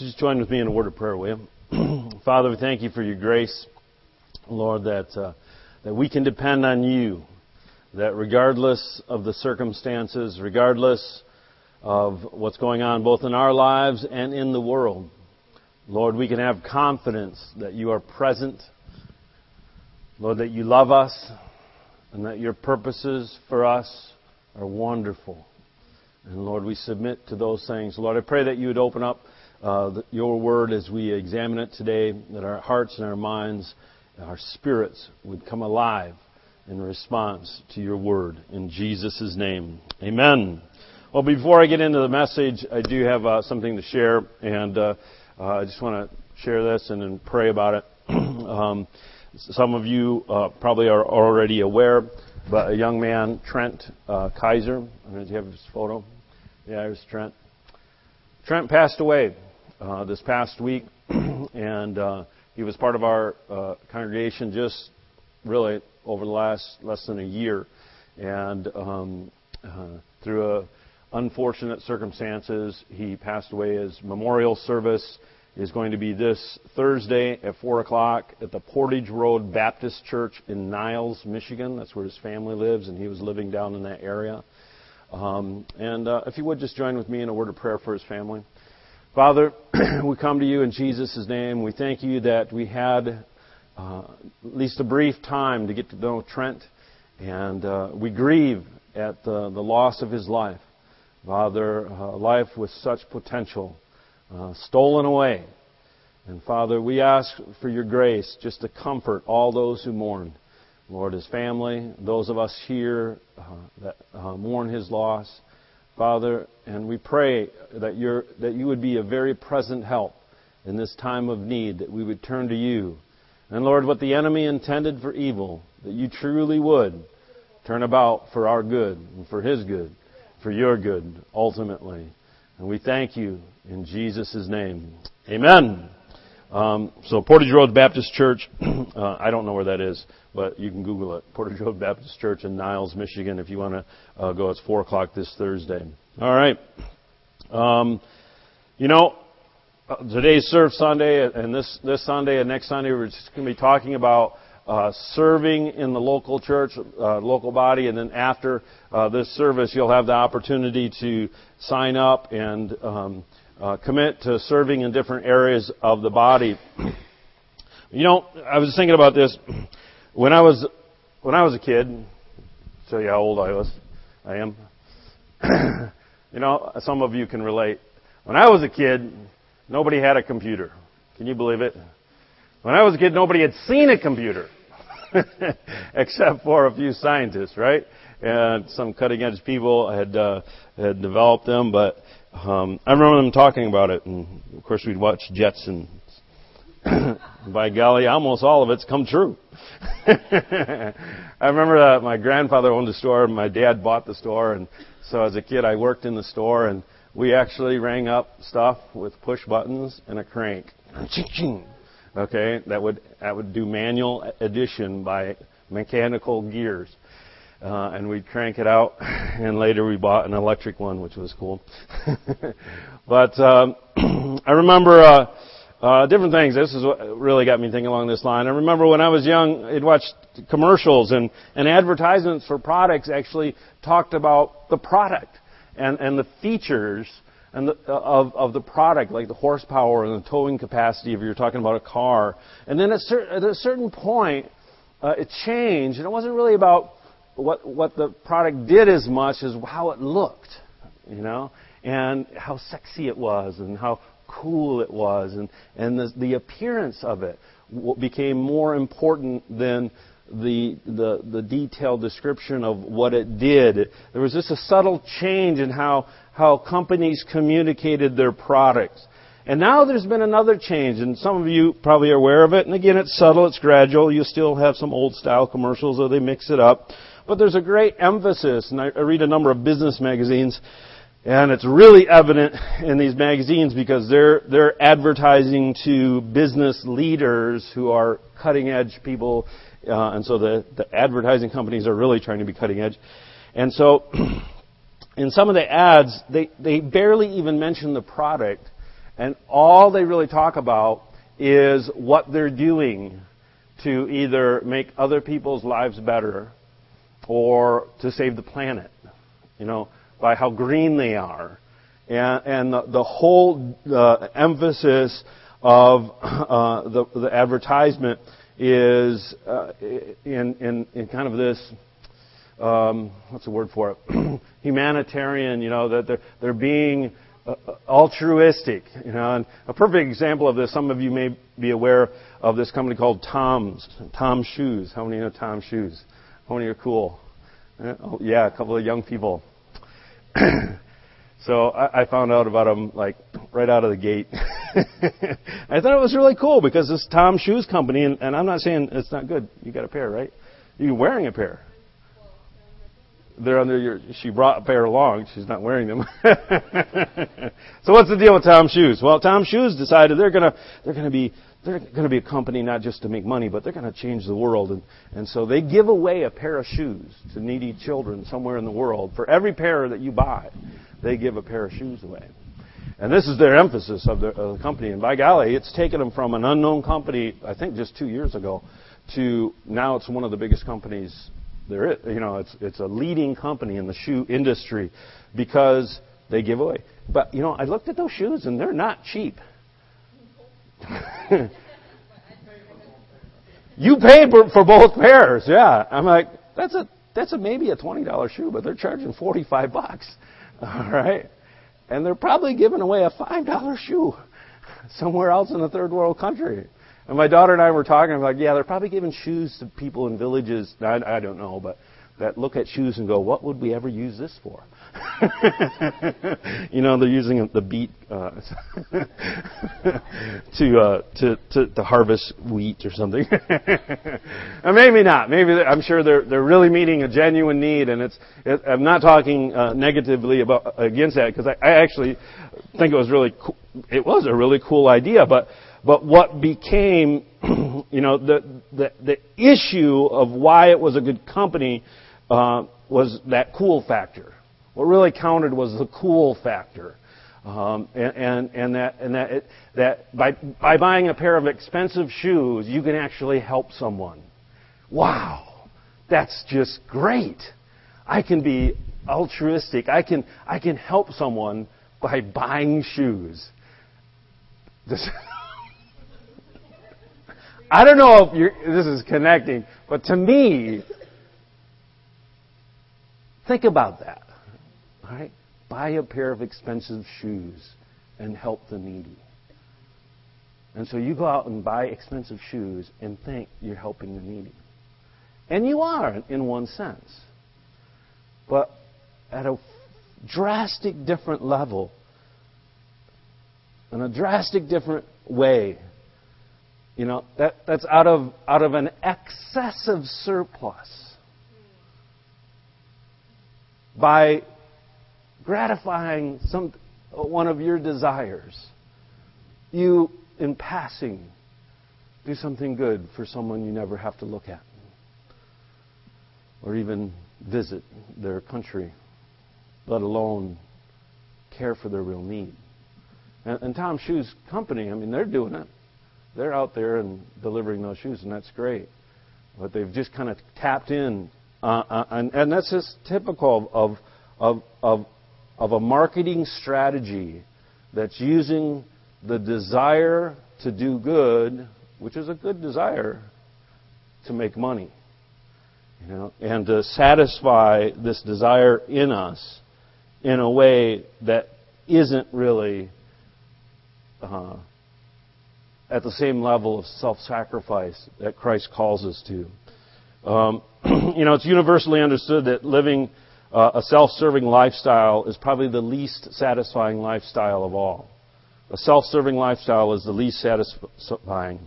Just join with me in a word of prayer, will you? Father, we thank you for your grace, Lord, that uh, that we can depend on you. That regardless of the circumstances, regardless of what's going on both in our lives and in the world, Lord, we can have confidence that you are present, Lord, that you love us, and that your purposes for us are wonderful. And Lord, we submit to those things. Lord, I pray that you would open up uh, your word as we examine it today, that our hearts and our minds, and our spirits would come alive in response to your word. In Jesus' name, amen. Well, before I get into the message, I do have uh, something to share, and uh, uh I just want to share this and then pray about it. um, some of you uh, probably are already aware, but a young man, Trent uh, Kaiser, I mean, do you have his photo? Yeah, there's Trent. Trent passed away uh, this past week, and uh, he was part of our uh, congregation just really over the last less than a year, and um, uh, through a unfortunate circumstances, he passed away. His memorial service is going to be this Thursday at 4 o'clock at the Portage Road Baptist Church in Niles, Michigan. That's where his family lives, and he was living down in that area. Um, and uh, if you would just join with me in a word of prayer for his family. Father, we come to you in Jesus' name. We thank you that we had uh, at least a brief time to get to know Trent, and uh, we grieve at the, the loss of his life. Father, a life with such potential uh, stolen away. And Father, we ask for your grace just to comfort all those who mourn. Lord, his family, those of us here uh, that uh, mourn his loss. Father, and we pray that, you that you would be a very present help in this time of need, that we would turn to you. And Lord, what the enemy intended for evil, that you truly would turn about for our good and for his good, for your good, ultimately. And we thank you in Jesus' name. Amen. Um, so Portage Road Baptist Church, uh, I don't know where that is, but you can Google it. Portage Road Baptist Church in Niles, Michigan, if you want to uh, go. It's four o'clock this Thursday. All right. Um, you know, uh, today's Serve Sunday, and this this Sunday and next Sunday, we're just going to be talking about uh, serving in the local church, uh, local body, and then after uh, this service, you'll have the opportunity to sign up and um, uh, commit to serving in different areas of the body. you know, I was thinking about this when I was when I was a kid. Tell you how old I was. I am. you know, some of you can relate. When I was a kid, nobody had a computer. Can you believe it? When I was a kid, nobody had seen a computer. Except for a few scientists, right? And some cutting edge people had uh, had developed them, but um, I remember them talking about it, and of course we'd watch Jetsons. By golly, almost all of it's come true. I remember that my grandfather owned a store, and my dad bought the store, and so as a kid I worked in the store, and we actually rang up stuff with push buttons and a crank. Okay, that would that would do manual addition by mechanical gears uh, and we'd crank it out. And later we bought an electric one, which was cool. but um, I remember uh, uh, different things. This is what really got me thinking along this line. I remember when I was young, I'd watch commercials and, and advertisements for products actually talked about the product and, and the features and the, of, of the product, like the horsepower and the towing capacity if you're talking about a car. And then at, cer- at a certain point, uh, it changed, and it wasn't really about what what the product did as much as how it looked, you know, and how sexy it was, and how cool it was, and and the the appearance of it became more important than the, the, the detailed description of what it did. There was just a subtle change in how, how companies communicated their products. And now there's been another change, and some of you probably are aware of it. And again, it's subtle, it's gradual. You still have some old style commercials, or they mix it up. But there's a great emphasis, and I read a number of business magazines, and it's really evident in these magazines because they're, they're advertising to business leaders who are cutting edge people, uh, and so the, the advertising companies are really trying to be cutting edge. And so, in some of the ads, they, they barely even mention the product, and all they really talk about is what they're doing to either make other people's lives better or to save the planet. You know, by how green they are. And, and the, the whole uh, emphasis of uh, the, the advertisement is uh, in, in, in kind of this um, what's the word for it? Humanitarian, you know, that they're, they're being uh, altruistic, you know. And a perfect example of this, some of you may be aware of this company called Tom's, Tom Shoes. How many know Tom Shoes? How many are cool? Uh, oh, yeah, a couple of young people. so I, I found out about them like right out of the gate. I thought it was really cool because this Tom Shoes company, and, and I'm not saying it's not good. You got a pair, right? You're wearing a pair they're under your. She brought a pair along. She's not wearing them. so what's the deal with Tom Shoes? Well, Tom Shoes decided they're gonna they're gonna be they're to be a company not just to make money, but they're to change the world. And, and so they give away a pair of shoes to needy children somewhere in the world. For every pair that you buy, they give a pair of shoes away. And this is their emphasis of the, of the company. And by golly, it's taken them from an unknown company, I think just two years ago, to now it's one of the biggest companies there is, you know, it's, it's a leading company in the shoe industry because they give away. But, you know, I looked at those shoes and they're not cheap. you paid for both pairs, yeah. I'm like, that's a, that's a maybe a $20 shoe, but they're charging 45 bucks. All right. And they're probably giving away a $5 shoe somewhere else in a third world country. And my daughter and I were talking. I'm like, yeah, they're probably giving shoes to people in villages. I, I don't know, but that look at shoes and go, what would we ever use this for? you know, they're using the beet uh, to, uh, to to to harvest wheat or something. or maybe not. Maybe I'm sure they're they're really meeting a genuine need, and it's. It, I'm not talking uh, negatively about against that because I, I actually think it was really. Co- it was a really cool idea, but but what became, you know, the, the, the issue of why it was a good company uh, was that cool factor. What really counted was the cool factor. Um, and, and, and, that, and that, it, that by, by buying a pair of expensive shoes, you can actually help someone. Wow, that's just great. I can be altruistic. I can, I can help someone by buying shoes. This, I don't know if this is connecting, but to me, think about that. Right? Buy a pair of expensive shoes and help the needy. And so you go out and buy expensive shoes and think you're helping the needy. And you are, in one sense. But at a drastic different level, in a drastic different way you know, that, that's out of, out of an excessive surplus. By gratifying some, one of your desires, you, in passing, do something good for someone you never have to look at or even visit their country, let alone care for their real need. And, and Tom Shoe's company, I mean, they're doing it they're out there and delivering those shoes, and that's great. But they've just kind of tapped in, uh, uh, and, and that's just typical of, of, of, of a marketing strategy that's using the desire to do good, which is a good desire, to make money. You know, and to satisfy this desire in us in a way that isn't really uh, at the same level of self sacrifice that Christ calls us to. Um, you know, it's universally understood that living uh, a self serving lifestyle is probably the least satisfying lifestyle of all. A self serving lifestyle is the least satisfying.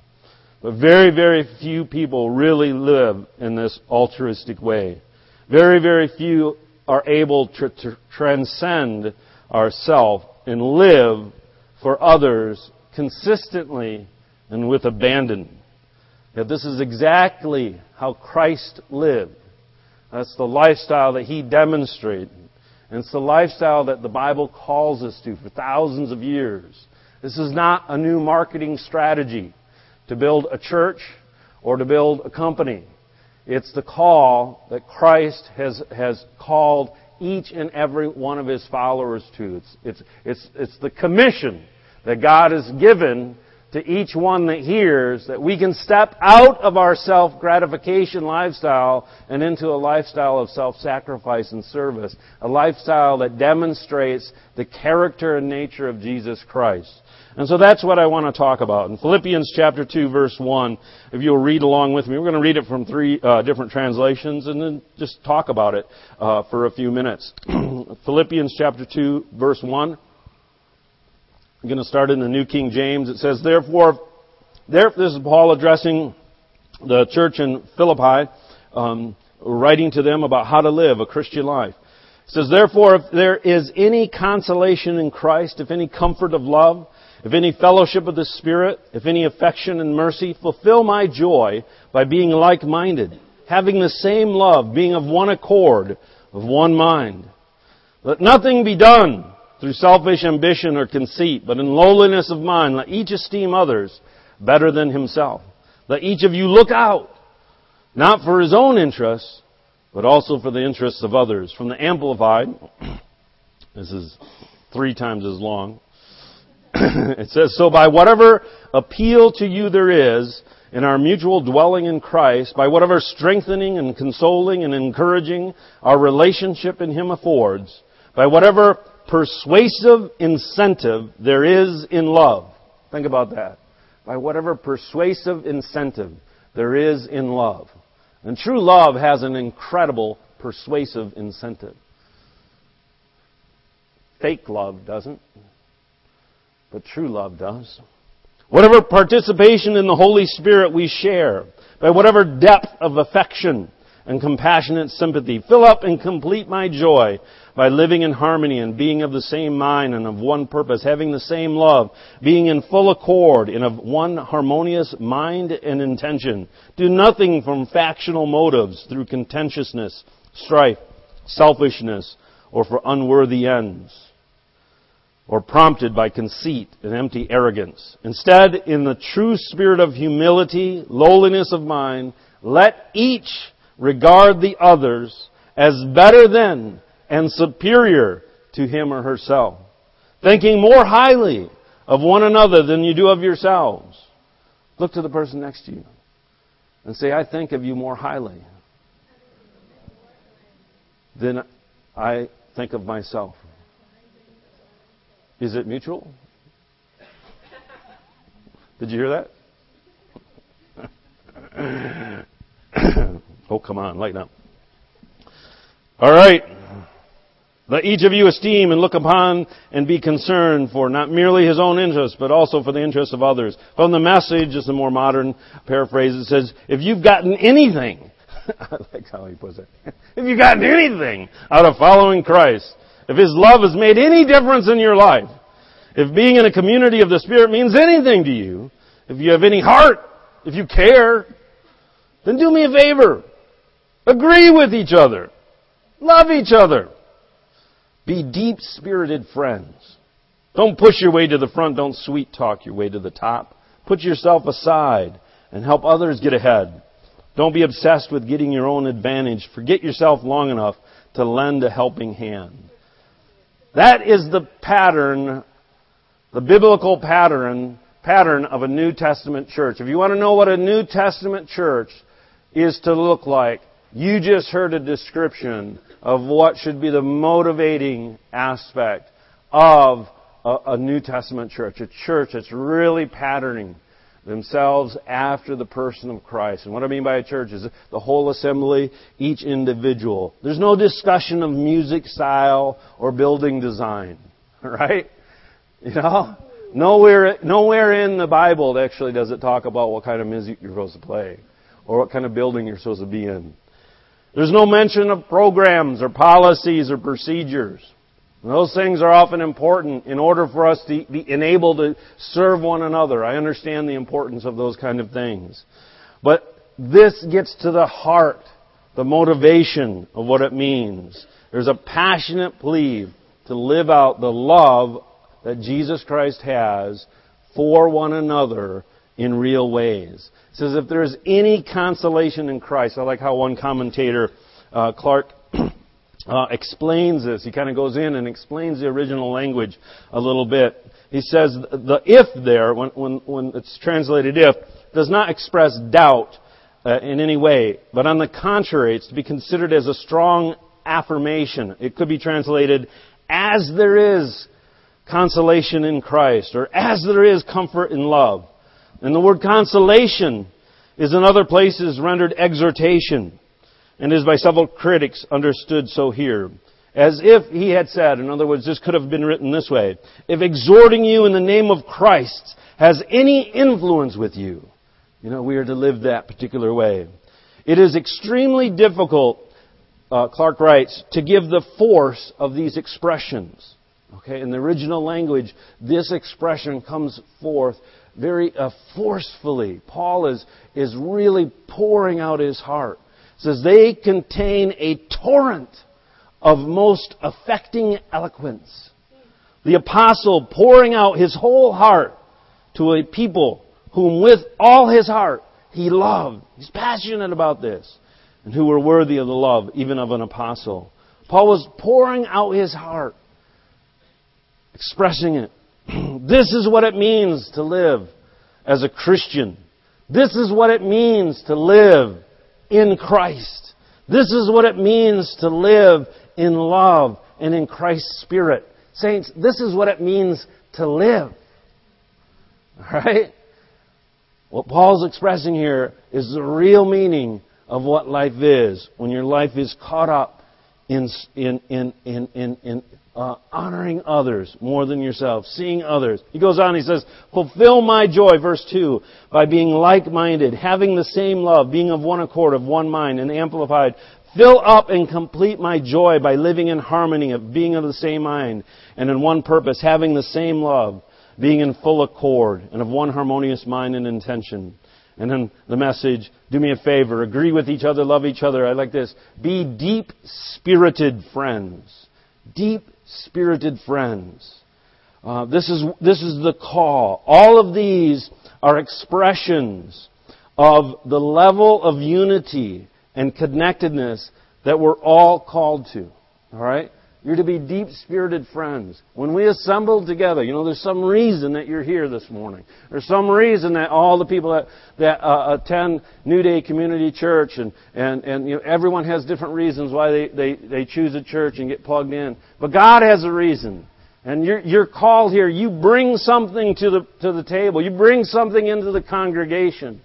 But very, very few people really live in this altruistic way. Very, very few are able to, to transcend ourself and live for others consistently and with abandon. Yet this is exactly how Christ lived. That's the lifestyle that he demonstrated. And it's the lifestyle that the Bible calls us to for thousands of years. This is not a new marketing strategy to build a church or to build a company. It's the call that Christ has, has called each and every one of his followers to. It's, it's, it's, it's the commission that God has given to each one that hears that we can step out of our self-gratification lifestyle and into a lifestyle of self-sacrifice and service. A lifestyle that demonstrates the character and nature of Jesus Christ. And so that's what I want to talk about. In Philippians chapter 2 verse 1, if you'll read along with me, we're going to read it from three uh, different translations and then just talk about it uh, for a few minutes. Philippians chapter 2 verse 1. I'm going to start in the New King James. It says, therefore, there, this is Paul addressing the church in Philippi, um, writing to them about how to live a Christian life. It says, therefore, if there is any consolation in Christ, if any comfort of love, if any fellowship of the Spirit, if any affection and mercy, fulfill my joy by being like-minded, having the same love, being of one accord, of one mind. Let nothing be done through selfish ambition or conceit, but in lowliness of mind, let each esteem others better than himself. Let each of you look out, not for his own interests, but also for the interests of others. From the Amplified, this is three times as long. it says, So by whatever appeal to you there is in our mutual dwelling in Christ, by whatever strengthening and consoling and encouraging our relationship in Him affords, by whatever persuasive incentive there is in love. Think about that. By whatever persuasive incentive there is in love. And true love has an incredible persuasive incentive. Fake love doesn't but true love does. Whatever participation in the Holy Spirit we share, by whatever depth of affection and compassionate sympathy, fill up and complete my joy by living in harmony and being of the same mind and of one purpose, having the same love, being in full accord and of one harmonious mind and intention. Do nothing from factional motives through contentiousness, strife, selfishness, or for unworthy ends or prompted by conceit and empty arrogance. Instead, in the true spirit of humility, lowliness of mind, let each regard the others as better than and superior to him or herself, thinking more highly of one another than you do of yourselves. Look to the person next to you and say, I think of you more highly than I think of myself. Is it mutual? Did you hear that? oh, come on, lighten up. All right. Let each of you esteem and look upon and be concerned for not merely his own interests, but also for the interests of others. From the message, is a more modern paraphrase, it says, if you've gotten anything, I like how he puts it, if you've gotten anything out of following Christ, if His love has made any difference in your life, if being in a community of the Spirit means anything to you, if you have any heart, if you care, then do me a favor. Agree with each other. Love each other. Be deep spirited friends. Don't push your way to the front. Don't sweet talk your way to the top. Put yourself aside and help others get ahead. Don't be obsessed with getting your own advantage. Forget yourself long enough to lend a helping hand. That is the pattern, the biblical pattern, pattern of a New Testament church. If you want to know what a New Testament church is to look like, you just heard a description of what should be the motivating aspect of a, a New Testament church. A church that's really patterning themselves after the person of Christ. And what I mean by a church is the whole assembly, each individual. There's no discussion of music style or building design, right? You know? Nowhere, nowhere in the Bible actually does it talk about what kind of music you're supposed to play or what kind of building you're supposed to be in. There's no mention of programs or policies or procedures. And those things are often important in order for us to be enabled to serve one another. I understand the importance of those kind of things. But this gets to the heart, the motivation of what it means. There's a passionate plea to live out the love that Jesus Christ has for one another in real ways. Says if there is any consolation in Christ, I like how one commentator, uh, Clarke, uh, explains this. He kind of goes in and explains the original language a little bit. He says the if there, when, when, when it's translated if, does not express doubt uh, in any way, but on the contrary, it's to be considered as a strong affirmation. It could be translated as there is consolation in Christ, or as there is comfort in love. And the word consolation is in other places rendered exhortation, and is by several critics understood so here. As if he had said, in other words, this could have been written this way, if exhorting you in the name of Christ has any influence with you, you know, we are to live that particular way. It is extremely difficult, uh, Clarke writes, to give the force of these expressions. Okay, in the original language, this expression comes forth very uh, forcefully. Paul is, is really pouring out his heart. It says they contain a torrent of most affecting eloquence. The apostle pouring out his whole heart to a people whom with all his heart he loved. He's passionate about this. And who were worthy of the love, even of an apostle. Paul was pouring out his heart, expressing it. this is what it means to live as a Christian. This is what it means to live in Christ. This is what it means to live in love and in Christ's Spirit. Saints, this is what it means to live. Alright? What Paul's expressing here is the real meaning of what life is when your life is caught up in, in, in, in, in, in uh, honoring others more than yourself, seeing others. He goes on, he says, Fulfill my joy, verse 2, by being like minded, having the same love, being of one accord, of one mind, and amplified. Fill up and complete my joy by living in harmony, of being of the same mind, and in one purpose, having the same love being in full accord and of one harmonious mind and intention. And then the message, do me a favor, agree with each other, love each other. I like this. Be deep spirited friends. Deep spirited friends. Uh, this, is, this is the call. All of these are expressions of the level of unity and connectedness that we're all called to. All right? You're to be deep spirited friends. When we assemble together, you know, there's some reason that you're here this morning. There's some reason that all the people that, that uh, attend New Day Community Church and, and, and you know, everyone has different reasons why they, they, they choose a church and get plugged in. But God has a reason. And you're, you're called here. You bring something to the, to the table. You bring something into the congregation.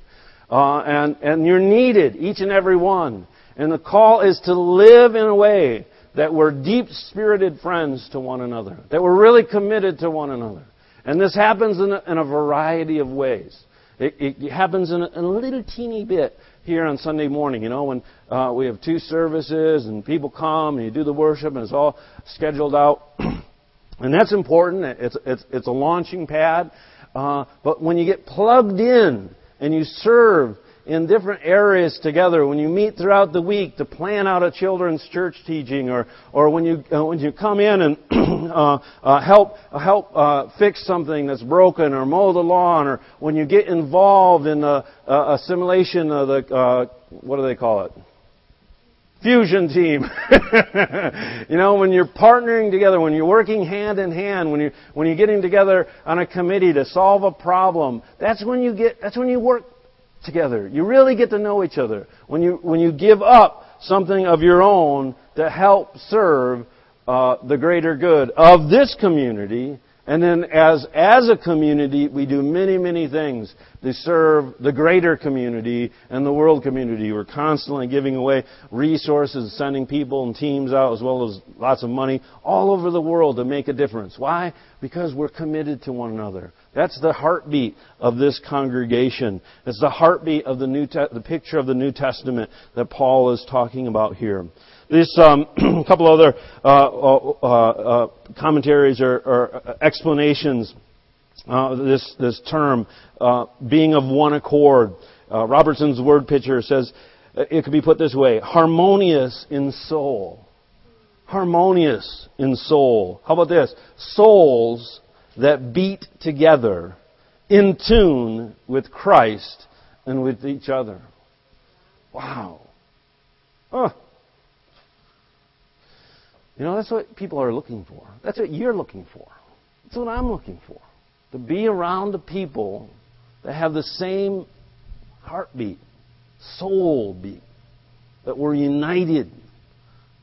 Uh, and, and you're needed, each and every one. And the call is to live in a way that we're deep spirited friends to one another, that we're really committed to one another. And this happens in a, in a variety of ways. It, it happens in a, in a, little teeny bit here on Sunday morning, you know, when uh, we have two services and people come and you do the worship and it's all scheduled out. and that's important. It's, it's, it's a launching pad. Uh, but when you get plugged in and you serve in different areas together, when you meet throughout the week to plan out a children's church teaching, or, or when, you, uh, when you come in and uh, uh, help, help uh, fix something that's broken, or mow the lawn, or when you get involved in the uh, assimilation of the, uh, what do they call it? Fusion team. you know, when you're partnering together, when you're working hand in hand, when you when you're getting together on a committee to solve a problem, that's when you get that's when you work together. You really get to know each other. When you, when you give up something of your own to help serve uh, the greater good of this community, and then as, as a community, we do many, many things to serve the greater community and the world community. We're constantly giving away resources, sending people and teams out, as well as lots of money all over the world to make a difference. Why? Because we're committed to one another. That's the heartbeat of this congregation. It's the heartbeat of the New Te- the picture of the New Testament that Paul is talking about here. This um, couple other uh, uh, uh, commentaries or, or explanations. Uh, this this term uh, being of one accord. Uh, Robertson's word picture says it could be put this way: harmonious in soul. Harmonious in soul. How about this? Souls that beat together in tune with Christ and with each other. Wow. Oh. You know, that's what people are looking for. That's what you're looking for. That's what I'm looking for. To be around the people that have the same heartbeat, soul beat, that we're united.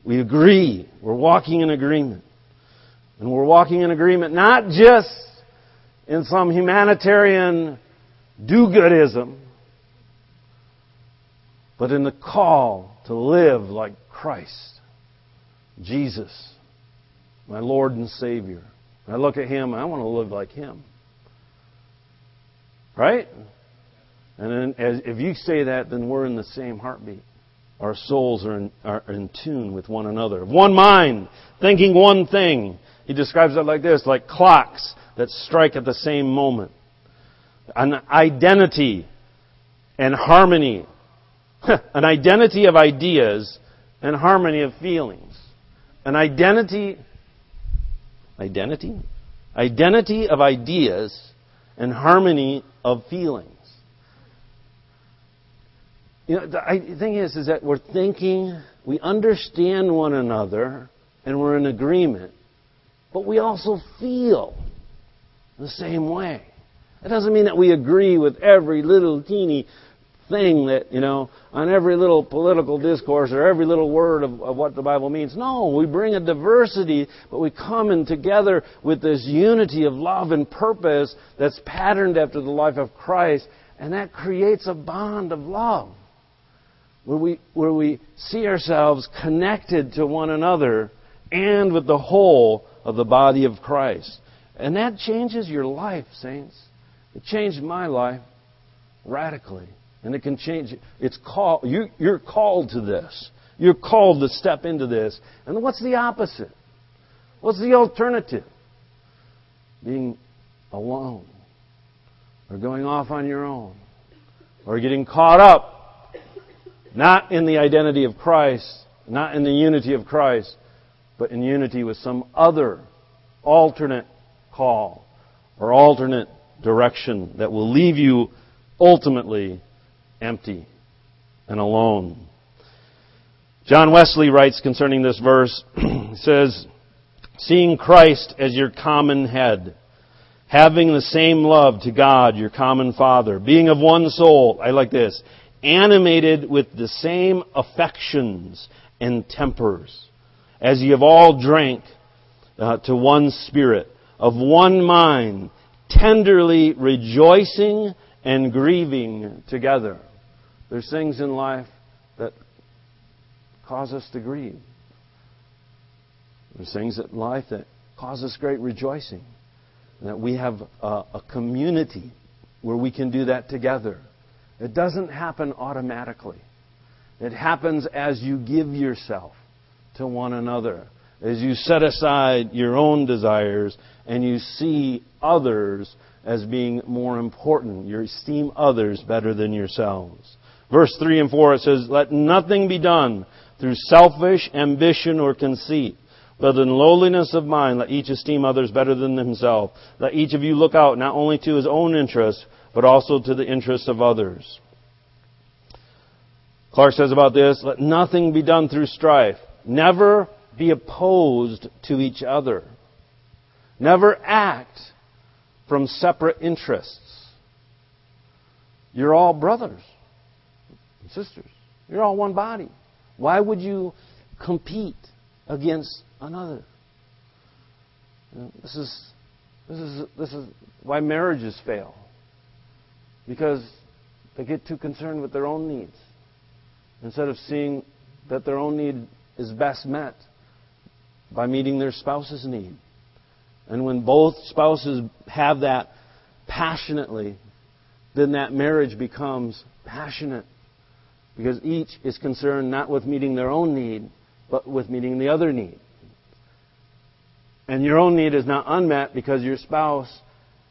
We agree. We're walking in agreement. And we're walking in agreement not just in some humanitarian do-goodism, but in the call to live like Christ, Jesus, my Lord and Savior. I look at Him, I want to live like Him. Right? And then, as, if you say that, then we're in the same heartbeat. Our souls are in, are in tune with one another. One mind, thinking one thing. He describes it like this, like clocks that strike at the same moment. An identity and harmony. An identity of ideas and harmony of feelings. An identity, identity? Identity of ideas and harmony of feelings. You know, the thing is, is that we're thinking, we understand one another, and we're in agreement, but we also feel the same way. It doesn't mean that we agree with every little teeny thing that, you know, on every little political discourse or every little word of, of, what the Bible means. No, we bring a diversity, but we come in together with this unity of love and purpose that's patterned after the life of Christ, and that creates a bond of love where we, where we see ourselves connected to one another and with the whole of the body of Christ. And that changes your life, saints. It changed my life radically. And it can change. It's call, you, you're called to this. You're called to step into this. And what's the opposite? What's the alternative? Being alone. Or going off on your own. Or getting caught up not in the identity of Christ, not in the unity of Christ, but in unity with some other alternate call or alternate direction that will leave you ultimately empty and alone. John Wesley writes concerning this verse, says, Seeing Christ as your common head, having the same love to God, your common Father, being of one soul, I like this, animated with the same affections and tempers, as ye have all drank uh, to one spirit, of one mind, tenderly rejoicing and grieving together. There's things in life that cause us to grieve. There's things in life that cause us great rejoicing. That we have a, a community where we can do that together. It doesn't happen automatically. It happens as you give yourself to one another, as you set aside your own desires and you see others as being more important. You esteem others better than yourselves. Verse 3 and 4 it says, Let nothing be done through selfish ambition or conceit, but in lowliness of mind let each esteem others better than himself. Let each of you look out not only to his own interests, but also to the interests of others. Clarke says about this, let nothing be done through strife. Never be opposed to each other. Never act from separate interests. You're all brothers and sisters. You're all one body. Why would you compete against another? This is, this is, this is why marriages fail because they get too concerned with their own needs instead of seeing that their own need is best met by meeting their spouse's need. And when both spouses have that passionately, then that marriage becomes passionate because each is concerned not with meeting their own need, but with meeting the other need. And your own need is not unmet because your spouse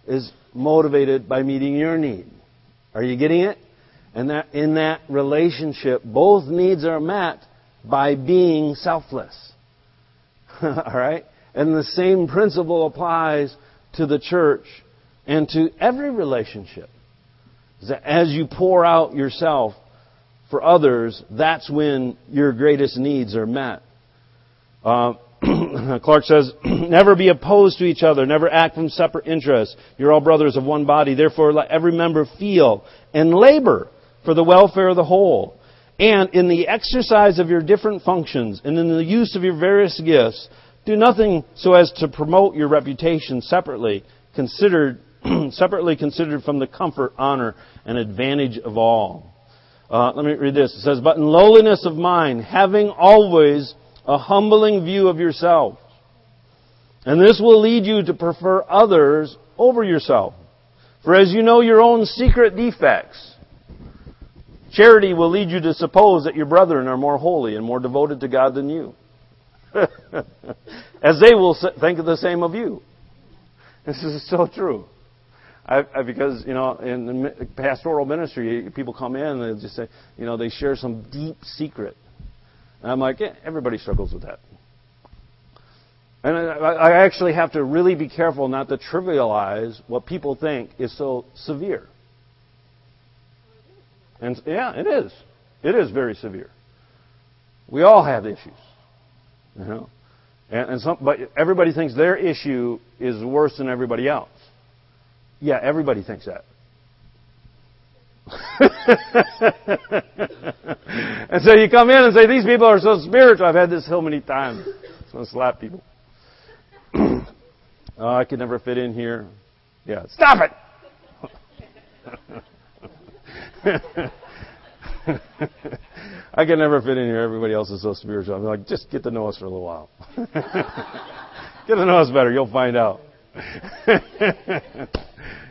is motivated by meeting your need. Are you getting it? And that in that relationship, both needs are met by being selfless. All right? And the same principle applies to the church and to every relationship. As you pour out yourself for others, that's when your greatest needs are met. Uh, Clarke says, never be opposed to each other, never act from separate interests. You're all brothers of one body. Therefore, let every member feel and labor for the welfare of the whole. And in the exercise of your different functions and in the use of your various gifts, do nothing so as to promote your reputation separately, considered, separately considered from the comfort, honor, and advantage of all. Uh, let me read this. It says, But in lowliness of mind, having always a humbling view of yourself. And this will lead you to prefer others over yourself. For as you know your own secret defects, charity will lead you to suppose that your brethren are more holy and more devoted to God than you. as they will think the same of you. This is so true. I, I, because you know, in pastoral ministry, people come in and they just say, you know, they share some deep secret, and I'm like, everybody struggles with that. And I, I actually have to really be careful not to trivialize what people think is so severe. And yeah, it is. It is very severe. We all have issues, you know, and, and some, but everybody thinks their issue is worse than everybody else. Yeah, everybody thinks that. and so you come in and say, These people are so spiritual. I've had this so many times. I want to slap people. oh, I could never fit in here. Yeah, stop it! I can never fit in here. Everybody else is so spiritual. I'm like, just get to know us for a little while. get to know us better. You'll find out.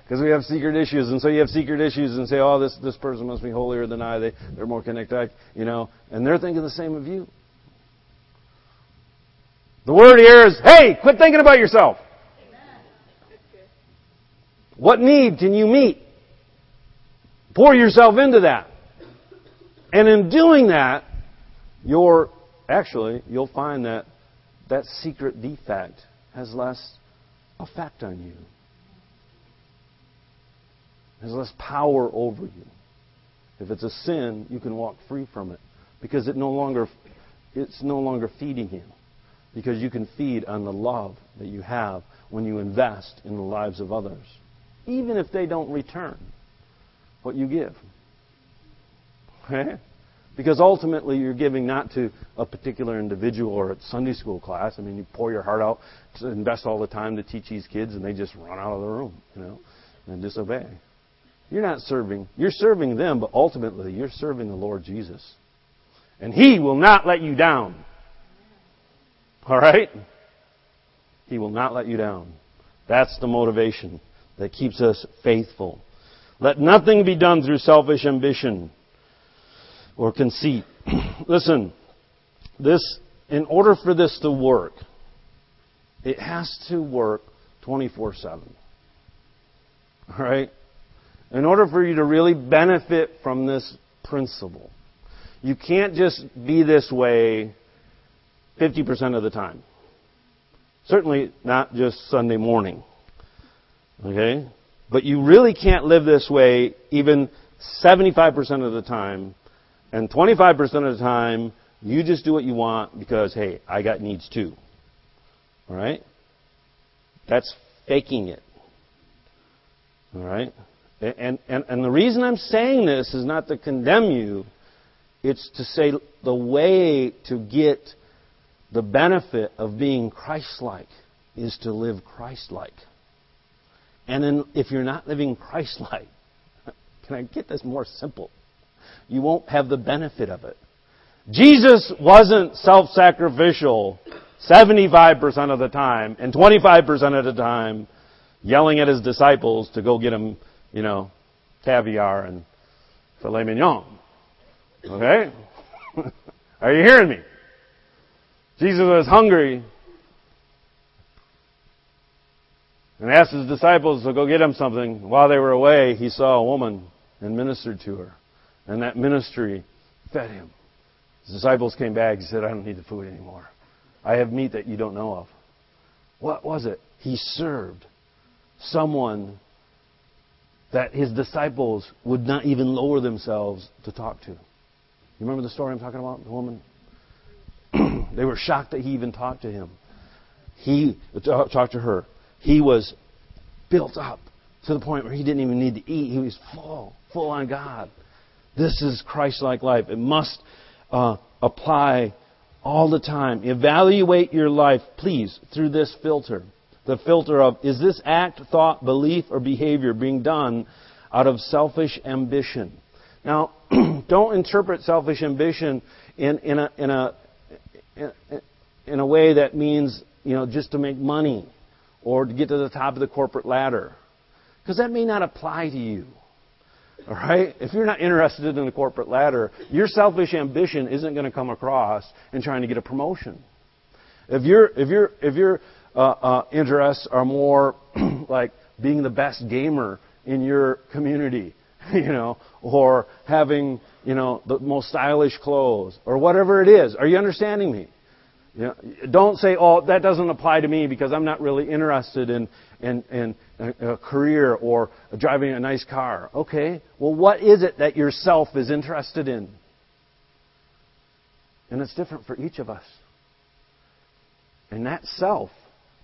Because we have secret issues, and so you have secret issues, and say, "Oh, this this person must be holier than I. They they're more connected, you know." And they're thinking the same of you. The word here is, "Hey, quit thinking about yourself." What need can you meet? Pour yourself into that. And in doing that, you're actually you'll find that that secret defect has less effect on you has less power over you. If it's a sin, you can walk free from it because it no longer it's no longer feeding you. Because you can feed on the love that you have when you invest in the lives of others, even if they don't return what you give. Eh? Because ultimately you're giving not to a particular individual or a Sunday school class. I mean, you pour your heart out to invest all the time to teach these kids and they just run out of the room, you know, and disobey. You're not serving, you're serving them, but ultimately you're serving the Lord Jesus. And He will not let you down. All right? He will not let you down. That's the motivation that keeps us faithful. Let nothing be done through selfish ambition or conceit. Listen, this, in order for this to work, it has to work 24 7. All right? in order for you to really benefit from this principle, you can't just be this way 50% of the time. Certainly not just Sunday morning. Okay? But you really can't live this way even 75% of the time. And 25% of the time, you just do what you want because, hey, I got needs too. Alright? That's faking it. Alright? And, and, and the reason I'm saying this is not to condemn you, it's to say the way to get the benefit of being Christ like is to live Christ like. And then if you're not living Christ like, can I get this more simple? You won't have the benefit of it. Jesus wasn't self sacrificial 75% of the time and 25% of the time yelling at his disciples to go get him you know, caviar and filet mignon. Okay? Are you hearing me? Jesus was hungry and asked his disciples to go get him something. While they were away, he saw a woman and ministered to her. And that ministry fed him. His disciples came back. He said, I don't need the food anymore. I have meat that you don't know of. What was it? He served someone that his disciples would not even lower themselves to talk to. You remember the story I'm talking about? The woman? they were shocked that he even talked to him. He talked to her. He was built up to the point where he didn't even need to eat. He was full, full on God. This is Christ-like life. It must uh, apply all the time. Evaluate your life, please, through this filter. The filter of is this act, thought, belief, or behavior being done out of selfish ambition? Now, don't interpret selfish ambition in, in, a, in, a, in a way that means, you know, just to make money or to get to the top of the corporate ladder. Because that may not apply to you. All right? If you're not interested in the corporate ladder, your selfish ambition isn't going to come across in trying to get a promotion. If your if your if your uh, uh, interests are more like being the best gamer in your community, you know, or having you know the most stylish clothes, or whatever it is, are you understanding me? You know, don't say, "Oh, that doesn't apply to me because I'm not really interested in in, in a, career or driving a nice car." Okay, well, what is it that yourself is interested in? And it's different for each of us. And that self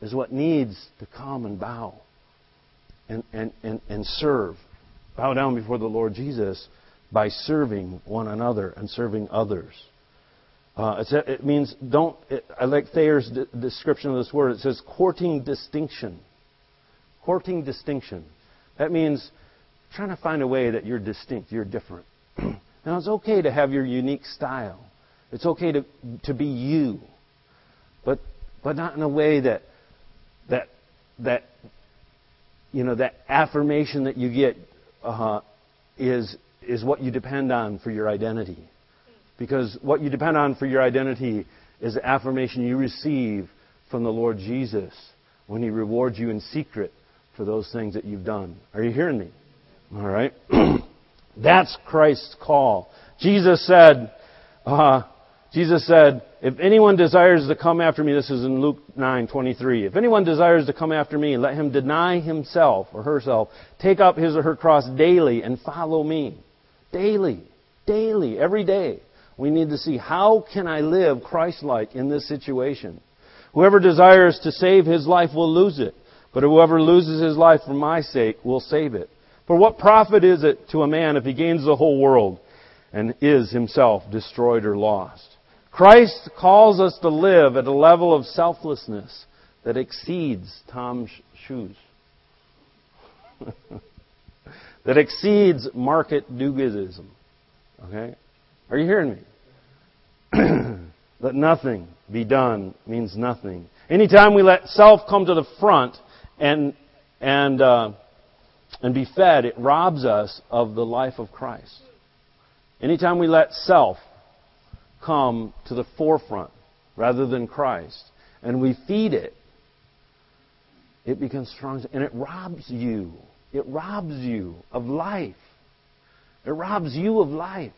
is what needs to come and bow and, and, and, and serve. Bow down before the Lord Jesus by serving one another and serving others. Uh, it means don't. It, I like Thayer's de- description of this word. It says courting distinction. Courting distinction. That means trying to find a way that you're distinct, you're different. now it's okay to have your unique style. It's okay to to be you, but but not in a way that that that you know that affirmation that you get uh, is is what you depend on for your identity. Because what you depend on for your identity is the affirmation you receive from the Lord Jesus when He rewards you in secret for those things that you've done. Are you hearing me? All right. That's Christ's call. Jesus said, uh, Jesus said, if anyone desires to come after me, this is in Luke 9:23. If anyone desires to come after me, let him deny himself or herself, take up his or her cross daily and follow me. Daily, daily, every day. We need to see how can I live Christ-like in this situation. Whoever desires to save his life will lose it, but whoever loses his life for my sake will save it. For what profit is it to a man if he gains the whole world and is himself destroyed or lost? Christ calls us to live at a level of selflessness that exceeds TOMS shoes. that exceeds market do-goodism. Okay? Are you hearing me? let nothing be done means nothing. Anytime we let self come to the front and and uh, and be fed, it robs us of the life of Christ. Anytime we let self come to the forefront rather than Christ, and we feed it, it becomes strong and it robs you. It robs you of life. It robs you of life.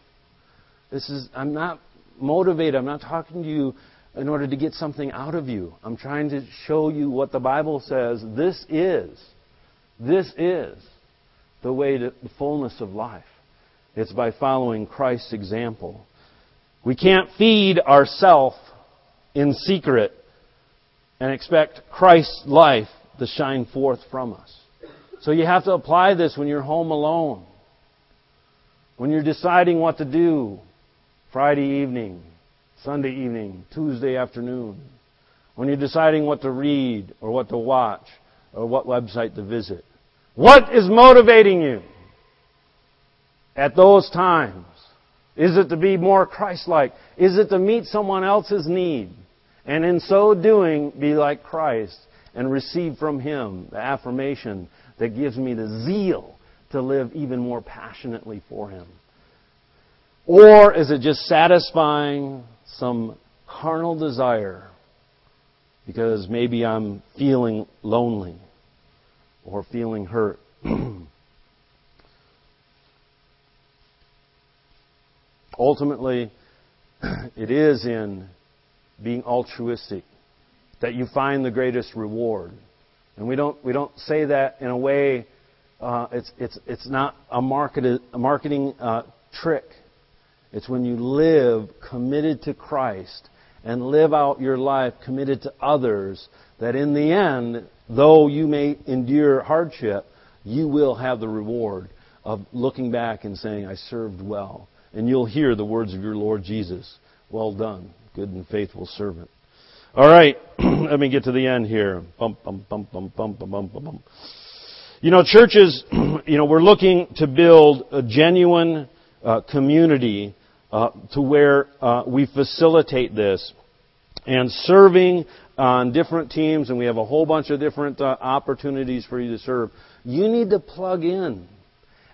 This is I'm not motivated. I'm not talking to you in order to get something out of you. I'm trying to show you what the Bible says this is. This is the way to the fullness of life. It's by following Christ's example. We can't feed ourself in secret and expect Christ's life to shine forth from us. So you have to apply this when you're home alone. When you're deciding what to do, Friday evening, Sunday evening, Tuesday afternoon, when you're deciding what to read or what to watch or what website to visit. What is motivating you at those times? Is it to be more Christ-like? Is it to meet someone else's need? And in so doing, be like Christ and receive from Him the affirmation that gives me the zeal to live even more passionately for Him. Or is it just satisfying some carnal desire because maybe I'm feeling lonely or feeling hurt? Ultimately, it is in being altruistic that you find the greatest reward. And we don't, we don't say that in a way, uh, it's, it's, it's not a, marketed, a marketing uh, trick. It's when you live committed to Christ and live out your life committed to others that in the end, though you may endure hardship, you will have the reward of looking back and saying, I served well. And you'll hear the words of your Lord Jesus. Well done, good and faithful servant. All right, let me get to the end here. Bum, bum, bum, bum, bum, bum, bum, bum. You know, churches, you know, we're looking to build a genuine uh, community uh, to where uh, we facilitate this. And serving on different teams, and we have a whole bunch of different uh, opportunities for you to serve. You need to plug in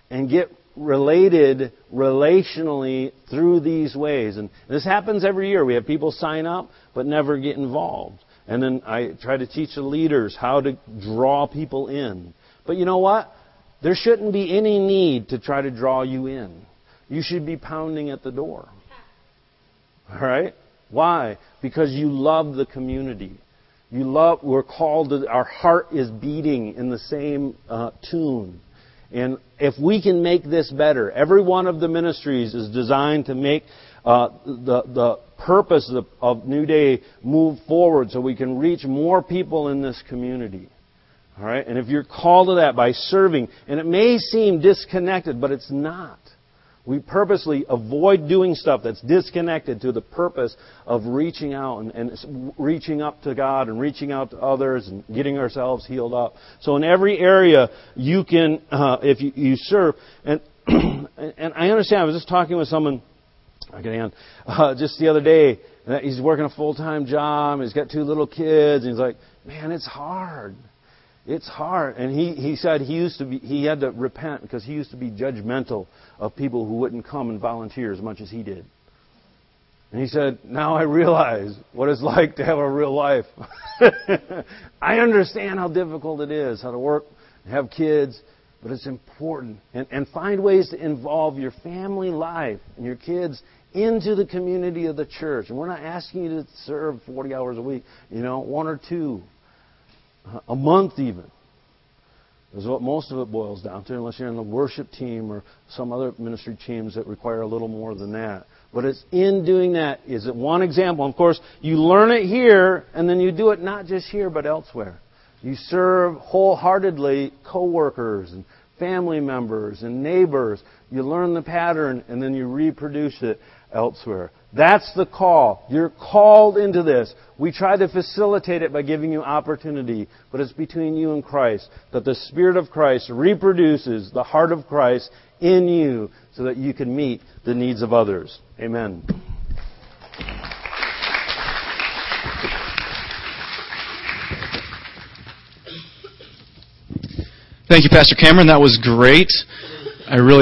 and get related relationally through these ways. And this happens every year. We have people sign up but never get involved. And then I try to teach the leaders how to draw people in. But you know what? There shouldn't be any need to try to draw you in. You should be pounding at the door. All right? Why? Because you love the community. You love, we're called to, our heart is beating in the same uh, tune. And if we can make this better, every one of the ministries is designed to make uh, the, the purpose of, of New Day move forward so we can reach more people in this community. All right? And if you're called to that by serving, and it may seem disconnected, but it's not. We purposely avoid doing stuff that's disconnected to the purpose of reaching out and, and, reaching up to God and reaching out to others and getting ourselves healed up. So in every area you can, uh, if you, you, serve, and and I understand. I was just talking with someone, I again, uh, just the other day. He's working a full time job. He's got two little kids, and he's like, "Man, it's hard." It's hard. And he, he said he used to be, he had to repent because he used to be judgmental of people who wouldn't come and volunteer as much as he did. And he said, now I realize what it's like to have a real life. I understand how difficult it is, how to work, have kids, but it's important. And, and find ways to involve your family life and your kids into the community of the church. And we're not asking you to serve 40 hours a week, you know, one or two a month even is what most of it boils down to, unless you're in the worship team or some other ministry teams that require a little more than that. But it's in doing that. Is it one example? Of course, you learn it here, and then you do it not just here, but elsewhere. You serve wholeheartedly coworkers and family members and neighbors. You learn the pattern, and then you reproduce it elsewhere. That's the call. You're called into this. We try to facilitate it by giving you opportunity, but it's between you and Christ that the Spirit of Christ reproduces the heart of Christ in you so that you can meet the needs of others. Amen. Thank you, Pastor Cameron. That was great. I really